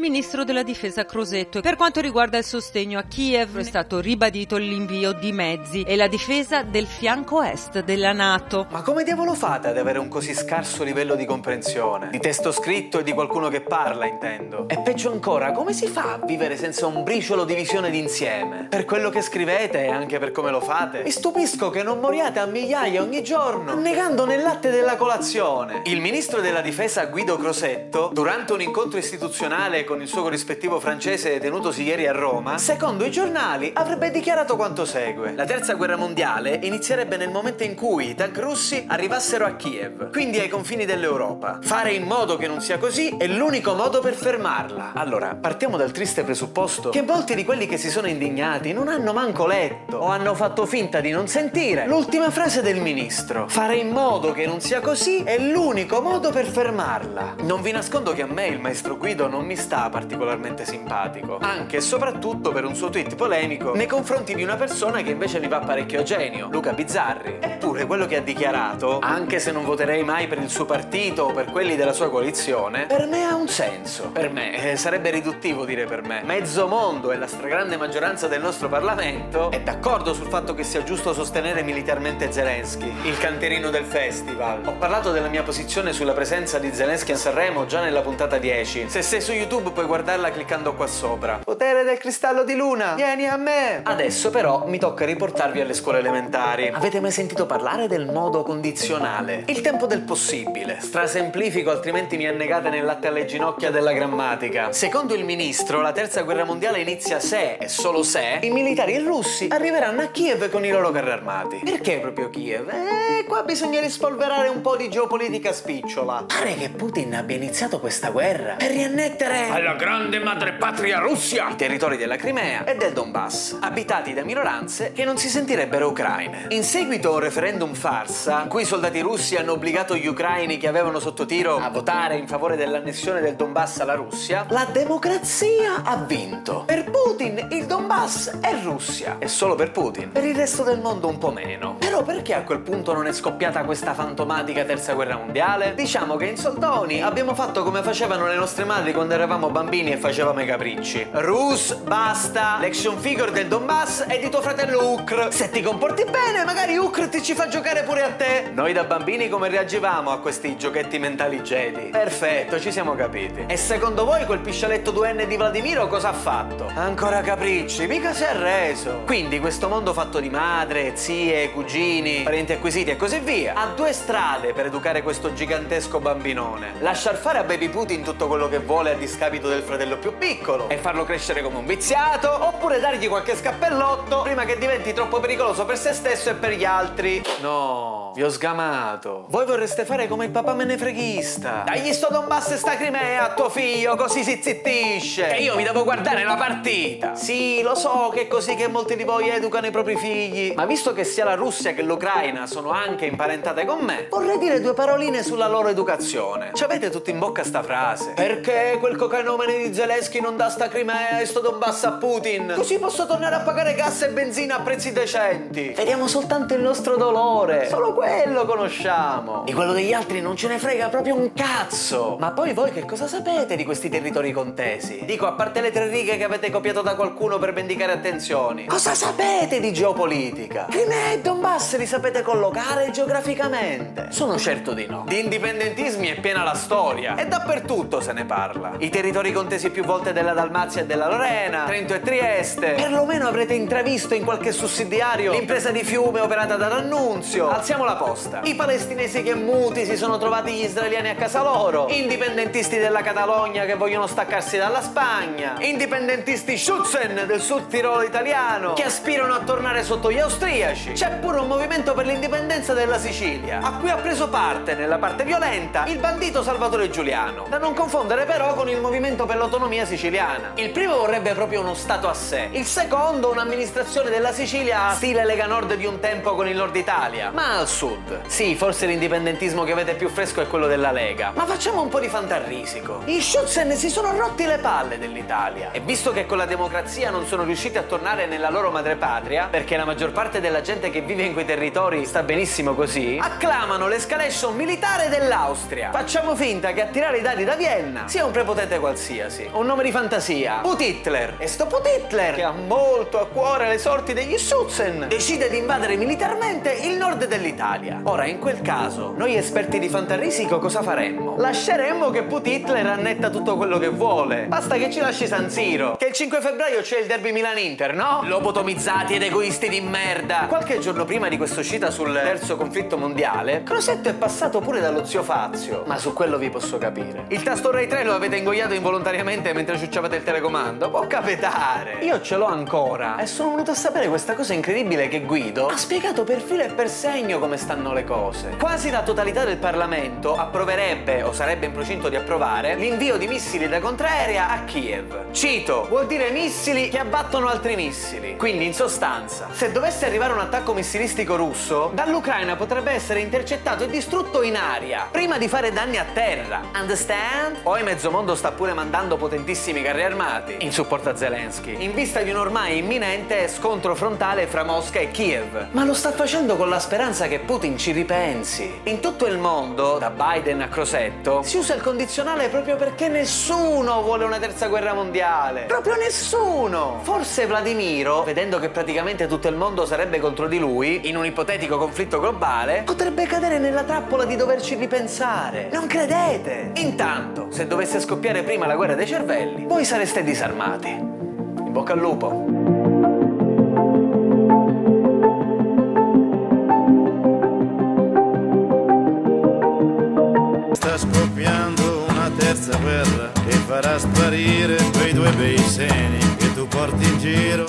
ministro della difesa Crosetto. Per quanto riguarda il sostegno a Kiev è stato ribadito l'invio di mezzi e la difesa del fianco est della Nato. Ma come diavolo fate ad avere un così scarso livello di comprensione? Di testo scritto e di qualcuno che parla, intendo. E peggio ancora, come si fa a vivere senza un briciolo di visione d'insieme? Per quello che scrivete e anche per come lo fate, mi stupisco che non moriate a migliaia ogni giorno, negando nel latte della colazione. Il ministro della difesa Guido Crosetto, durante un incontro istituzionale con il suo corrispettivo francese tenutosi ieri a Roma, secondo i giornali avrebbe dichiarato quanto segue. La terza guerra mondiale inizierebbe nel momento in cui i tank russi arrivassero a Kiev, quindi ai confini dell'Europa. Fare in modo che non sia così è l'unico modo per fermarla. Allora, partiamo dal triste presupposto che molti di quelli che si sono indignati non hanno manco letto o hanno fatto finta di non sentire l'ultima frase del ministro. Fare in modo che non sia così è l'unico modo per fermarla. Non vi nascondo che a me il maestro Guido non mi sta particolarmente simpatico, anche e soprattutto per un suo tweet polemico nei confronti di una persona che invece mi va parecchio genio, Luca Bizzarri. Eppure quello che ha dichiarato, anche se non voterei mai per il suo partito o per quelli della sua coalizione, per me ha un senso. Per me, eh, sarebbe riduttivo dire per me. Mezzo mondo e la stragrande maggioranza del nostro Parlamento è d'accordo sul fatto che sia giusto sostenere militarmente Zelensky, il canterino del festival. Ho parlato della mia posizione sulla presenza di Zelensky a Sanremo già nella puntata 10. Se sei su YouTube puoi guardarla cliccando qua sopra. Potere del cristallo di luna, vieni a me! Adesso però mi tocca riportarvi alle scuole elementari. Avete mai sentito parlare del modo condizionale? Il tempo del possibile. Strasemplifico, altrimenti mi annegate nel latte alle ginocchia della grammatica. Secondo il ministro, la terza guerra mondiale inizia se, e solo se, i militari russi arriveranno a Kiev con i loro carri armati. Perché proprio Kiev? Eh, qua bisogna rispolverare un po' di geopolitica spicciola. Pare che Putin abbia iniziato questa guerra per riannettere alla grande madrepatria Russia! i territori della Crimea e del Donbass, abitati da minoranze che non si sentirebbero ucraine. In seguito a un referendum farsa, in cui i soldati russi hanno obbligato gli ucraini che avevano sotto tiro a votare in favore dell'annessione del Donbass alla Russia, la democrazia ha vinto. Per Putin il Donbass è Russia, e solo per Putin. Per il resto del mondo un po' meno. Però perché a quel punto non è scoppiata questa fantomatica terza guerra mondiale? Diciamo che in soldoni abbiamo fatto come facevano le nostre madri quando eravamo bambini e facevamo i capricci. Rus, basta, l'action figure del Donbass è di tuo fratello Ukr. Se ti comporti bene, magari Ukr ti ci fa giocare pure a te. Noi da bambini come reagivamo a questi giochetti mentali Jedi? Perfetto, ci siamo capiti. E secondo voi quel piscialetto 2N di Vladimiro cosa ha fatto? Ancora capricci, mica si è arreso. Quindi questo mondo fatto di madre, zie, cugini, parenti acquisiti e così via, ha due strade per educare questo gigantesco bambinone. Lasciar fare a Baby Putin tutto quello che vuole a discapito del fratello più piccolo e farlo crescere come un viziato, oppure dargli qualche scappellotto prima che diventi troppo pericoloso per se stesso e per gli altri. No, vi ho sgamato. Voi vorreste fare come il papà menefreghista. Dagli sto Donbass e sta Crimea a tuo figlio, così si zittisce. E io mi devo guardare la partita. Sì, lo so che è così che molti di voi educano i propri figli. Ma visto che sia la Russia che l'Ucraina sono anche imparentate con me, vorrei dire due paroline sulla loro educazione. Ci avete tutti in bocca sta frase. Perché quel cocanomane di Zelensky non dà sta Crimea e sto Donbass a Putin? Così posso tornare a pagare gas e benzina a prezzi decenti. Vediamo soltanto il nostro dolore. Solo quello conosciamo. Di quello degli altri non ce ne frega proprio un cazzo. Ma poi voi che cosa sapete di questi territori contesi? Dico, a parte le tre righe che avete copiato da qualcuno per vendicare attenzioni. Cosa sapete di geopolitica? Crimea e Donbass li sapete collocare geograficamente? Sono certo di no. Di indipendentismi è piena la storia. E dappertutto se ne parla. I territori contesi più volte della Dalmazia e della Lorena, Trento e Trieste. Perlomeno avrete intravisto in qualche sussidiario l'impresa di fiume operata da D'Annunzio. Alziamo la posta. I palestinesi che muti si sono trovati gli israeliani a casa loro. Indipendentisti della Catalogna che vogliono staccarsi dalla Spagna. Indipendentisti Schutzen del Sud Tirolo italiano che aspirano a tornare sotto gli austriaci. C'è pure un movimento per l'indipendenza della Sicilia, a cui ha preso parte nella parte violenta il bandito Salvatore Giuliano. Da non confondere però con il movimento per l'autonomia siciliana. Il primo vorrebbe proprio uno Stato a sé, il secondo un'amministrazione della Sicilia stile Lega Nord di un tempo con il Nord Italia. Ma al sud. Sì, forse l'indipendentismo che avete più fresco è quello della Lega, ma facciamo un po' di fantarrisico. Gli Schutzen si sono rotti le palle dell'Italia e visto che con la democrazia non sono riusciti a tornare nella loro madrepatria, perché la maggior parte della gente che vive in quei territori sta benissimo così, acclamano l'escalation militare dell'Austria. Facciamo finta che a tirare i dadi da Vienna sia un prepotente qualsiasi, un nome di fantasia, Put Hitler. E sto Put Hitler, che ha molto a cuore le sorti degli Schutzen, decide di invadere militarmente il nord dell'Italia. Ora, in quel caso, noi esperti di fantarisico cosa faremmo? Lasceremmo che Put Hitler annetta tutto quello che vuole. Basta che ci lasci San Siro. Che il 5 febbraio c'è il derby Milan-Inter, no? Lobotomizzati ed egoisti di merda. Qualche giorno prima di questa uscita sul terzo conflitto mondiale, Crosetto è passato pure dallo zio Fazio. Ma su quello vi posso capire. Il tasto Ray 3 lo avete ingoiato involontariamente mentre ciucciavate il telecomando? Può capitare. Io ce l'ho ancora. E sono venuto a sapere questa cosa incredibile che Guido ha spiegato per filo e per segno come stanno le cose. Quasi la totalità del Parlamento approverebbe o sarebbe in procinto di approvare l'invio di missili da contraerea a Kiev. Cito, vuol dire missili che abbattono altri missili. Quindi in sostanza, se dovesse arrivare un attacco missilistico russo, dall'Ucraina potrebbe essere intercettato e distrutto in aria, prima di fare danni a terra. Understand? Poi mezzo mondo sta pure mandando potentissimi carri armati in supporto a Zelensky, in vista di un ormai imminente scontro frontale fra Mosca e Kiev. Ma lo sta facendo con la speranza che Putin ci ripensi. In tutto il mondo, da Biden a Crosetto, si usa il condizionale proprio perché nessuno vuole una terza guerra mondiale. Proprio nessuno! Forse Vladimiro, vedendo che praticamente tutto il mondo sarebbe contro di lui, in un ipotetico conflitto globale, potrebbe cadere nella trappola di doverci ripensare. Non credete? Intanto, se dovesse scoppiare prima la guerra dei cervelli, voi sareste disarmati. In bocca al lupo. Farà sparire quei due bei seni che tu porti in giro.